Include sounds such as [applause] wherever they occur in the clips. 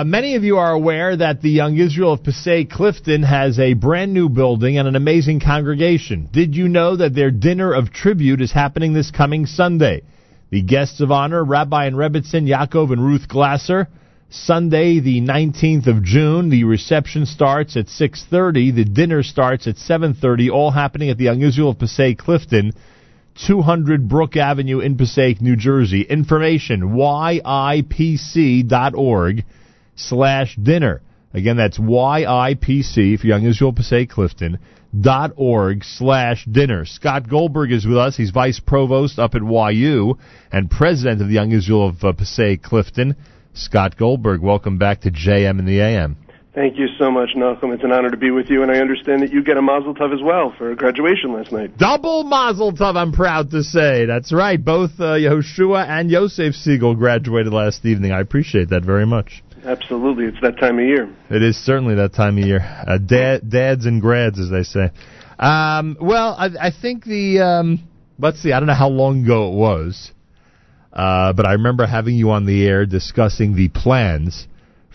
Uh, many of you are aware that the Young Israel of Passaic Clifton has a brand new building and an amazing congregation. Did you know that their dinner of tribute is happening this coming Sunday? The guests of honor, Rabbi and Rebbitzin Yaakov and Ruth Glasser. Sunday, the 19th of June. The reception starts at 6:30. The dinner starts at 7:30. All happening at the Young Israel of Passaic Clifton. 200 Brook Avenue in Passaic, New Jersey. Information, yipc.org slash dinner. Again, that's YIPC for Young Israel Passaic Clifton dot org slash dinner. Scott Goldberg is with us. He's vice provost up at YU and president of the Young Israel of uh, Passaic Clifton. Scott Goldberg, welcome back to JM in the AM. Thank you so much, Nachum. It's an honor to be with you, and I understand that you get a Mazel Tov as well for graduation last night. Double Mazel Tov, I'm proud to say. That's right. Both uh, Yehoshua and Yosef Segal graduated last evening. I appreciate that very much. Absolutely, it's that time of year. It is certainly that time of year. Uh, dad, dads and grads, as they say. Um, well, I, I think the um, let's see. I don't know how long ago it was, uh, but I remember having you on the air discussing the plans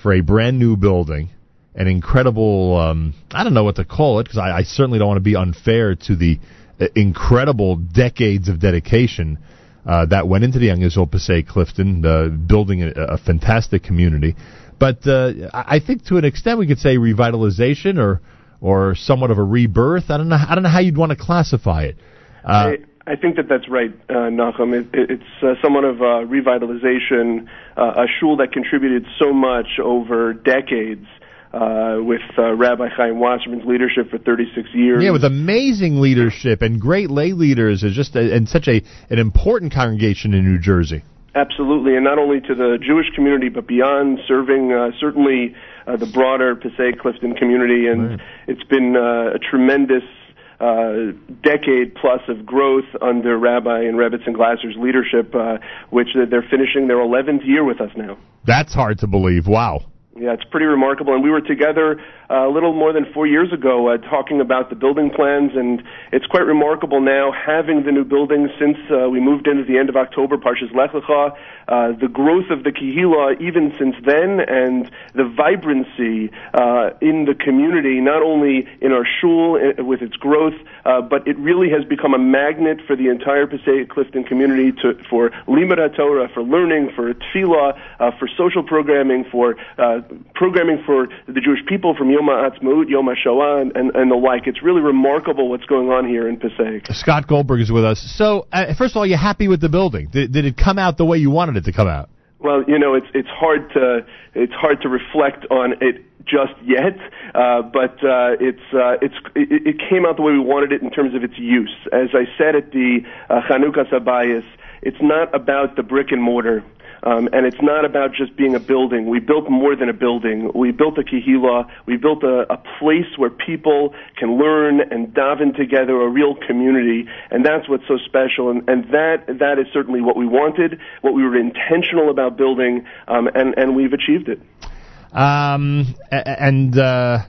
for a brand new building, an incredible. Um, I don't know what to call it because I, I certainly don't want to be unfair to the uh, incredible decades of dedication uh, that went into the Young Israel Passaic Clifton, uh, building a, a, fantastic community. But uh, I think to an extent we could say revitalization or or somewhat of a rebirth. I don't know. I don't know how you'd want to classify it. Uh, I, I think that that's right, uh, Nachum. It, it, it's uh, somewhat of a revitalization, uh, a shul that contributed so much over decades uh, with uh, Rabbi Chaim Wasserman's leadership for 36 years. Yeah, with amazing leadership and great lay leaders, is just a, and such a an important congregation in New Jersey. Absolutely, and not only to the Jewish community, but beyond, serving uh, certainly uh, the broader Passaic Clifton community, and right. it's been uh, a tremendous uh, decade plus of growth under Rabbi and Rebbitzin Glasser's leadership, uh, which they're finishing their 11th year with us now. That's hard to believe. Wow. Yeah, it's pretty remarkable. And we were together uh, a little more than four years ago uh, talking about the building plans, and it's quite remarkable now having the new building since uh, we moved in at the end of October, Parshas Lech Lecha, uh, the growth of the Kehila even since then, and the vibrancy uh, in the community, not only in our shul uh, with its growth, uh, but it really has become a magnet for the entire Passaic Clifton community to, for Limud Torah, for learning, for tefillah, uh, for social programming, for uh, programming for the Jewish people from Yom HaAtzmaut, Yom HaShoah, and, and, and, the like. It's really remarkable what's going on here in Passaic. Scott Goldberg is with us. So, uh, first of all, you happy with the building? Did, did it come out the way you wanted it to come out? Well, you know, it's it's hard to it's hard to reflect on it just yet, uh, but uh, it's uh, it's it, it came out the way we wanted it in terms of its use. As I said at the uh, Chanukas Habayis, it's not about the brick and mortar. Um, and it's not about just being a building. We built more than a building. We built a kihila. We built a, a place where people can learn and daven together, a real community. And that's what's so special. And, and that, that is certainly what we wanted, what we were intentional about building, um, and, and we've achieved it. Um, and, uh,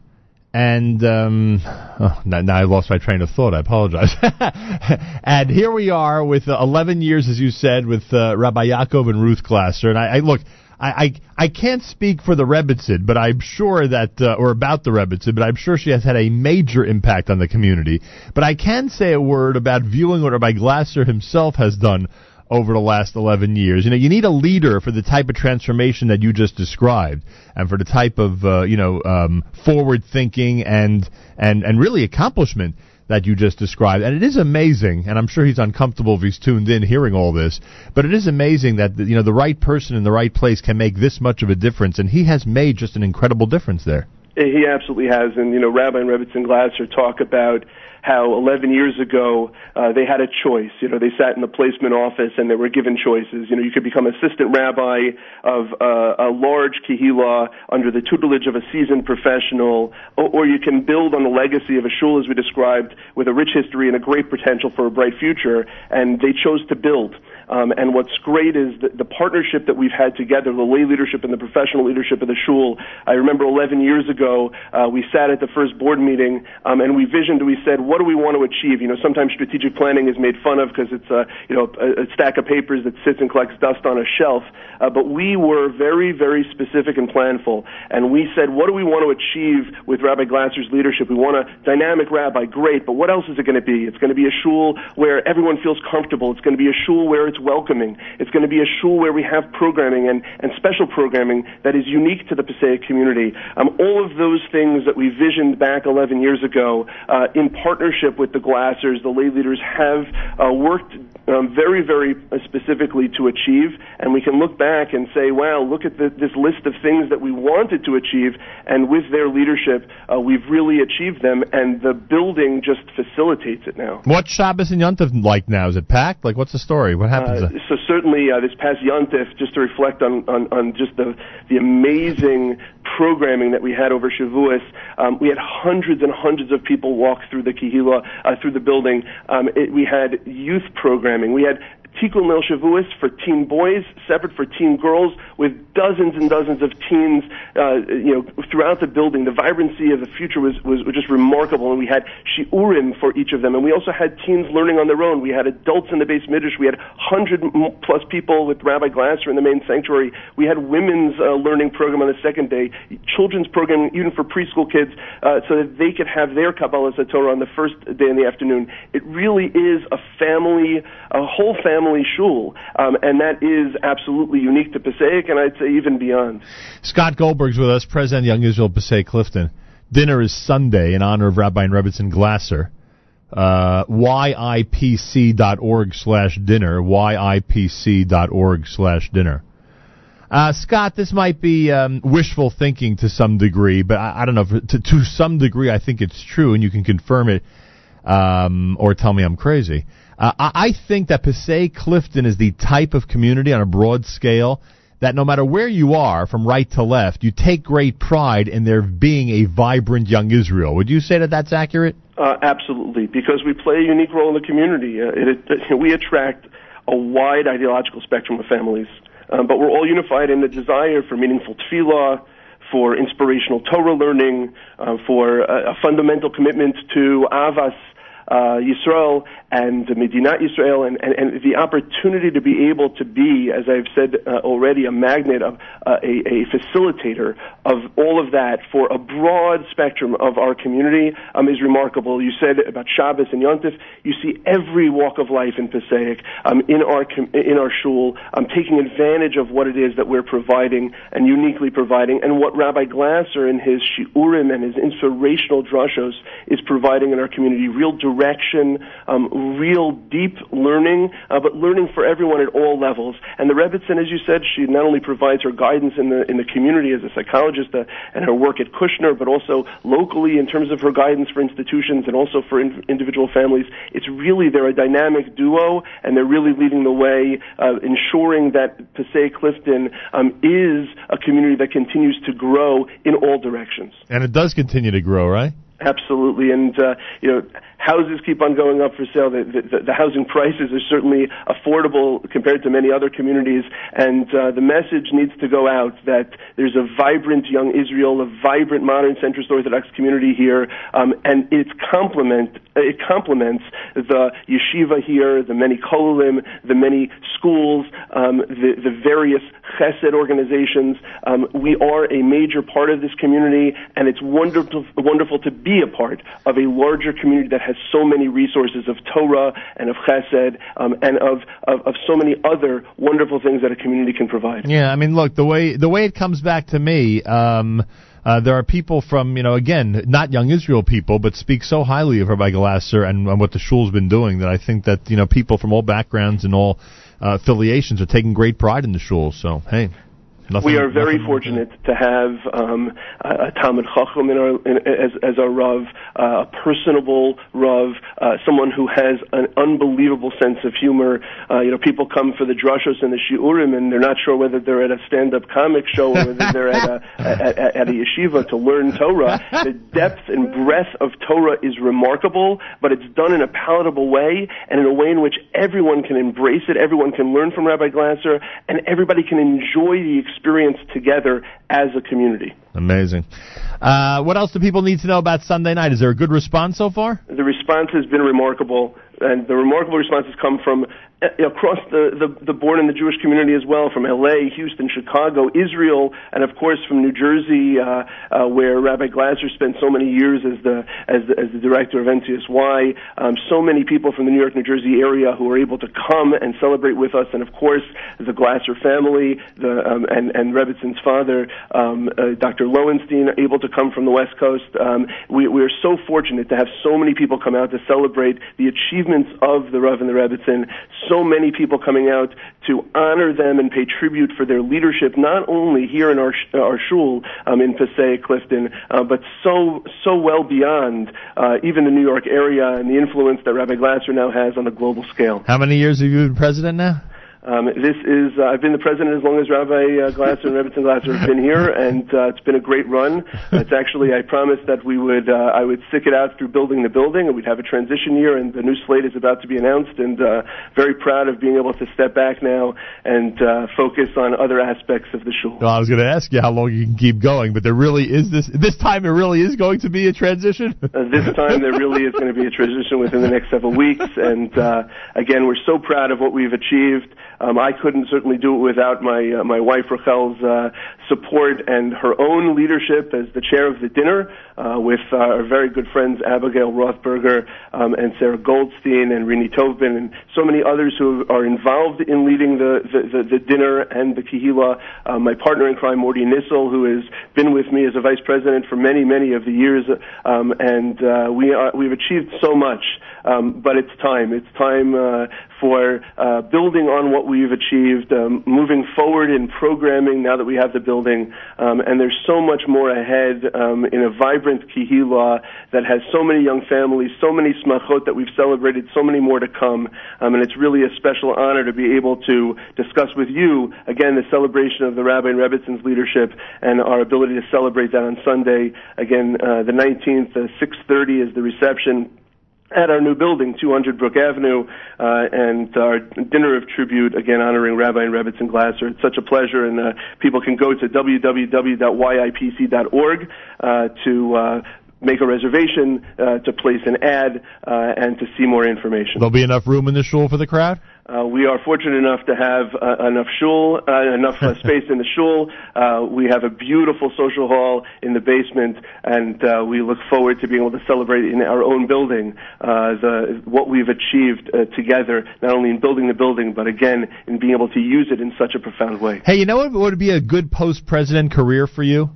and um, oh, now, now, I lost my train of thought. I apologize. [laughs] and here we are with uh, 11 years, as you said, with uh, Rabbi Yaakov and Ruth Glasser. And I, I look, I, I, I can't speak for the Rebbitzin, but I'm sure that, uh, or about the Rebbitzin, but I'm sure she has had a major impact on the community. But I can say a word about viewing what Rabbi Glasser himself has done over the last 11 years. You know, you need a leader for the type of transformation that you just described, and for the type of uh, you know um, forward thinking and and and really accomplishment that you just described. And it is amazing, and I'm sure he's uncomfortable if he's tuned in hearing all this, but it is amazing that you know the right person in the right place can make this much of a difference, and he has made just an incredible difference there. He absolutely has, and you know, Rabbi and Rebbitzin Glasser talk about how 11 years ago uh, they had a choice. You know, they sat in the placement office and they were given choices. You know, you could become assistant rabbi of uh, a large kehillah under the tutelage of a seasoned professional, or, or you can build on the legacy of a shul, as we described, with a rich history and a great potential for a bright future. And they chose to build. Um, and what's great is the, the partnership that we've had together, the lay leadership and the professional leadership of the shul. I remember 11 years ago ago, uh, we sat at the first board meeting um, and we visioned. We said, what do we want to achieve? You know, sometimes strategic planning is made fun of because it's a you know a, a, stack of papers that sits and collects dust on a shelf. Uh, but we were very very specific and planful, and we said, what do we want to achieve with Rabbi Glasser's leadership? We want a dynamic rabbi, great, but what else is it going to be? It's going to be a shul where everyone feels comfortable. It's going to be a shul where it's welcoming. It's going to be a shul where we have programming and, and special programming that is unique to the Passaic community. Um, all of those things that we visioned back 11 years ago, uh, in partnership with the Glassers, the lay leaders have uh, worked um, very, very specifically to achieve, and we can look back and say, wow, look at the, this list of things that we wanted to achieve, and with their leadership, uh, we've really achieved them, and the building just facilitates it now. What Shabbos and Yontif like now? Is it packed? Like, what's the story? What happens? Uh, so certainly, uh, this past Yontif, just to reflect on, on, on just the, the amazing programming that we had over Shavuos. Um, we had hundreds and hundreds of people walk through the Kihila, uh, through the building. Um, it, we had youth programming. We had Tikkun Leil Shavuos for teen boys, separate for teen girls, with dozens and dozens of teens, uh, you know, throughout the building. The vibrancy of the future was, was, was just remarkable, and we had shiurim for each of them, and we also had teens learning on their own. We had adults in the beis midrash. We had hundred plus people with Rabbi Glasser in the main sanctuary. We had women's uh, learning program on the second day, children's program even for preschool kids, uh, so that they could have their Kabbalah Torah on the first day in the afternoon. It really is a family, a whole family family shul, um, and that is absolutely unique to Passaic, and I'd say even beyond. Scott Goldberg's with us, President Young Israel Passaic Clifton. Dinner is Sunday in honor of Rabbi and Rebbitzin Glasser. Uh, yipc.org slash dinner, yipc.org slash dinner. Uh, Scott, this might be um, wishful thinking to some degree, but I, I don't know. If, to, to some degree, I think it's true, and you can confirm it um, or tell me I'm crazy. Uh, I think that Passaic Clifton is the type of community on a broad scale that no matter where you are, from right to left, you take great pride in there being a vibrant young Israel. Would you say that that's accurate? Uh, absolutely, because we play a unique role in the community. Uh, it, it, we attract a wide ideological spectrum of families, um, but we're all unified in the desire for meaningful tefillah, for inspirational Torah learning, uh, for a, a fundamental commitment to ahavas uh, Yisrael and Medinat Yisrael and, and, and, the opportunity to be able to be, as I've said uh, already, a magnet of uh, a, a, facilitator of all of that for a broad spectrum of our community um, is remarkable. You said about Shabbos and Yontif, you see every walk of life in Passaic um, in our in our shul, um, taking advantage of what it is that we're providing and uniquely providing, and what Rabbi Glasser in his shiurim and his inspirational drushos is providing in our community, real direction, um, real deep learning, uh, but learning for everyone at all levels. And the Rebbitzin, as you said, she not only provides her guidance in the in the community as a psychologist uh, and her work at Kushner, but also locally in terms of her guidance for institutions and also for in, individual families. It's really they're a dynamic duo, and they're really leading the way, uh, ensuring that Passaic Clifton um, is a community that continues to grow in all directions. And it does continue to grow, right? Absolutely, and uh, you know, houses keep on going up for sale. The, the, the housing prices are certainly affordable compared to many other communities, and uh, the message needs to go out that there's a vibrant young Israel, a vibrant modern centrist Orthodox community here, um, and it's complement it complements the yeshiva here, the many kollel, the many schools, um, the, the various chesed organizations. Um, we are a major part of this community, and it's wonderful, wonderful to be a part of a larger community that has so many resources of Torah and of Chesed um, and of, of, of so many other wonderful things that a community can provide. Yeah, I mean, look the way the way it comes back to me. Um, uh, there are people from, you know, again, not young Israel people, but speak so highly of Rabbi Glasser and, and what the shul's been doing that I think that, you know, people from all backgrounds and all uh, affiliations are taking great pride in the shul. So, hey. Nachum, we are very fortunate to have um, a, a Talmud Chacham in our, in, as, as our Rav, uh, a personable Rav, uh, someone who has an unbelievable sense of humor. Uh, you know, people come for the drushos and the shiurim, and they're not sure whether they're at a stand-up comic show or whether they're at a, at, at a yeshiva to learn Torah. The depth and breadth of Torah is remarkable, but it's done in a palatable way and in a way in which everyone can embrace it, everyone can learn from Rabbi Glasser, and everybody can enjoy the experience experience together as a community. Amazing. Uh, what else do people need to know about Sunday night? Is there a good response so far? The response has been remarkable, and the remarkable responses come from uh, across the, the, the board in the Jewish community as well, from LA, Houston, Chicago, Israel, and of course from New Jersey, uh, uh, where Rabbi Glasser spent so many years as the as the, as the director of NCSY. Um, so many people from the New York, New Jersey area who were able to come and celebrate with us, and of course the Glasser family, the um, and and Rebbitzin's father, um, uh, Dr. Lowenstein, able to come from the West Coast. Um, we we are so fortunate to have so many people come out to celebrate the achievements of the Rav and the Rebbitzin so many people coming out to honor them and pay tribute for their leadership, not only here in our our shul um, in Passaic, Clifton, uh, but so so well beyond uh, even the New York area and the influence that Rabbi Glasser now has on a global scale. How many years have you been president now? Um, this is uh, I've been the president as long as Rabbi uh, Glasser and Rebbitzin Glasser have been here, and uh, it's been a great run. It's actually I promised that we would uh, I would stick it out through building the building, and we'd have a transition year, and the new slate is about to be announced, and uh, very proud of being able to step back now and uh, focus on other aspects of the shul. Well, I was going to ask you how long you can keep going, but there really is this this time. It really is going to be a transition. uh, this time, there really is going to be a transition within the next several weeks, and uh, again, we're so proud of what we've achieved. Um, I couldn't certainly do it without my uh, my wife Rachel's uh, support and her own leadership as the chair of the dinner uh, with uh, our very good friends Abigail Rothberger um, and Sarah Goldstein and Rini Tovbin and so many others who are involved in leading the the, the, the dinner and the Kihila. Uh, my partner in crime, Morty Nissel, who has been with me as a vice president for many many of the years, um, and uh, we are, we've achieved so much. Um, but it's time. It's time uh, for uh, building on what we've achieved, um, moving forward in programming now that we have the building. Um, and there's so much more ahead um, in a vibrant Kihila that has so many young families, so many smachot that we've celebrated, so many more to come. Um, and it's really a special honor to be able to discuss with you, again, the celebration of the Rabbi and Rebbitzins leadership and our ability to celebrate that on Sunday. Again, uh, the 19th, uh, 6.30 is the reception at our new building, 200 Brook Avenue, uh, and our dinner of tribute, again honoring Rabbi and Rebbitzin Glasser. It's such a pleasure, and uh, people can go to www.yipc.org uh, to uh, make a reservation, uh, to place an ad, uh, and to see more information. There'll be enough room in the shul for the crowd? Uh, we are fortunate enough to have uh, enough shul, uh, enough uh, [laughs] space in the shul. Uh, we have a beautiful social hall in the basement, and uh, we look forward to being able to celebrate in our own building uh, the what we've achieved uh, together, not only in building the building, but again in being able to use it in such a profound way. Hey, you know what would be a good post-president career for you?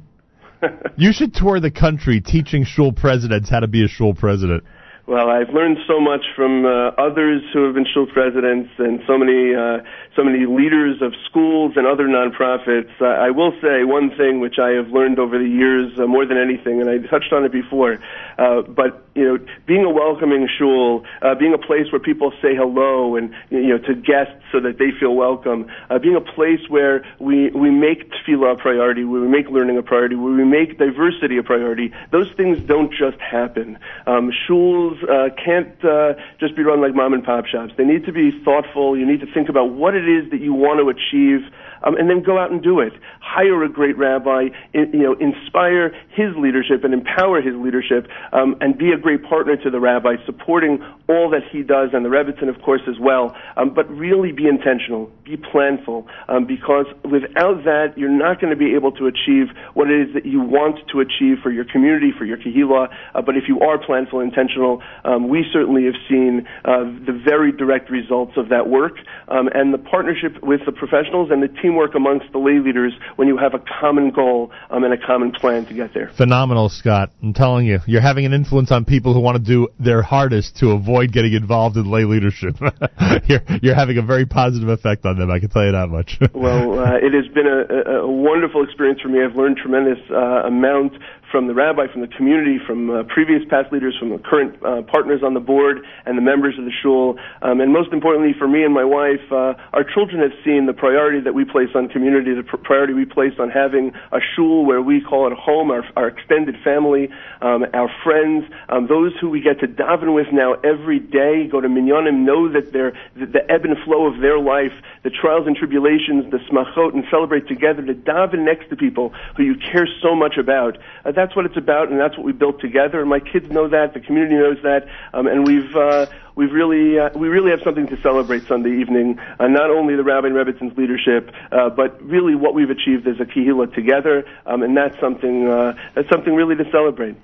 You should tour the country teaching shul presidents how to be a shul president. Well, I've learned so much from uh, others who have been shul presidents and so many uh, so many leaders of schools and other nonprofits. Uh, I will say one thing which I have learned over the years uh, more than anything, and I touched on it before. Uh, but you know, being a welcoming shul, uh, being a place where people say hello and you know to guests so that they feel welcome, uh, being a place where we we make tefillah a priority, where we make learning a priority, where we make diversity a priority. Those things don't just happen. Um, shuls uh, can't uh, just be run like mom and pop shops. They need to be thoughtful. You need to think about what it is that you want to achieve, um, and then go out and do it. Hire a great rabbi, you know, inspire his leadership and empower his leadership, um, and be a great partner to the rabbi, supporting all that he does, and the Rebbitzin, of course, as well. Um, but really be intentional, be planful, um, because without that, you're not going to be able to achieve what it is that you want to achieve for your community, for your kahila. Uh, but if you are planful, intentional, um, we certainly have seen uh, the very direct results of that work, um, and the partnership with the professionals and the teamwork amongst the lay leaders when you have a common goal um, and a common plan to get there. Phenomenal, Scott. I'm telling you, you're having an influence on people who want to do their hardest to avoid getting involved in lay leadership. [laughs] you're, you're having a very positive effect on them. I can tell you that much. [laughs] well, uh, it has been a, a, wonderful experience for me. I've learned tremendous uh, amount from the rabbi, from the community, from uh, previous past leaders, from the current uh, partners on the board, and the members of the shul. Um, and most importantly, for me and my wife, uh, our children have seen the priority that we place on community, the pr- priority we place on having a shul where we call it home, our, our extended family, um, our friends, um, those who we get to daven with now every day, go to minyanim, know that they're the, the ebb and flow of their life, the trials and tribulations, the smachot, and celebrate together to daven next to people who you care so much about. Uh, that's what it's about, and that's what we built together. And my kids know that, the community knows that, um, and we've uh, we've really uh, we really have something to celebrate Sunday evening. Uh, not only the Rabbi and Rebbitzins leadership, uh, but really what we've achieved as a kehillah together, um, and that's something uh, that's something really to celebrate.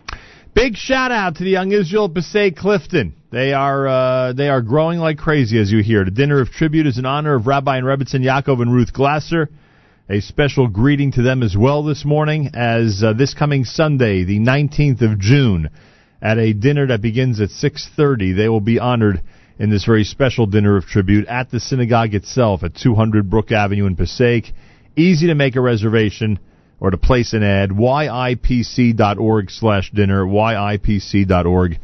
Big shout out to the Young Israel Passaic Clifton. They are uh, they are growing like crazy, as you hear. The dinner of tribute is in honor of Rabbi and Rebbitzin Yaakov and Ruth Glasser. A special greeting to them as well this morning, as uh, this coming Sunday, the 19th of June, at a dinner that begins at 6:30, they will be honored in this very special dinner of tribute at the synagogue itself at 200 Brook Avenue in Passaic. Easy to make a reservation or to place an ad, yipc.org slash dinner, yipc.org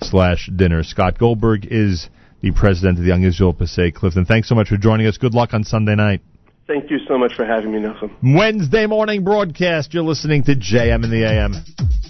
slash dinner. Scott Goldberg is the president of the Young Israel Passaic Clifton. Thanks so much for joining us. Good luck on Sunday night. Thank you so much for having me, Nachum. Wednesday morning broadcast. You're listening to JM in the AM.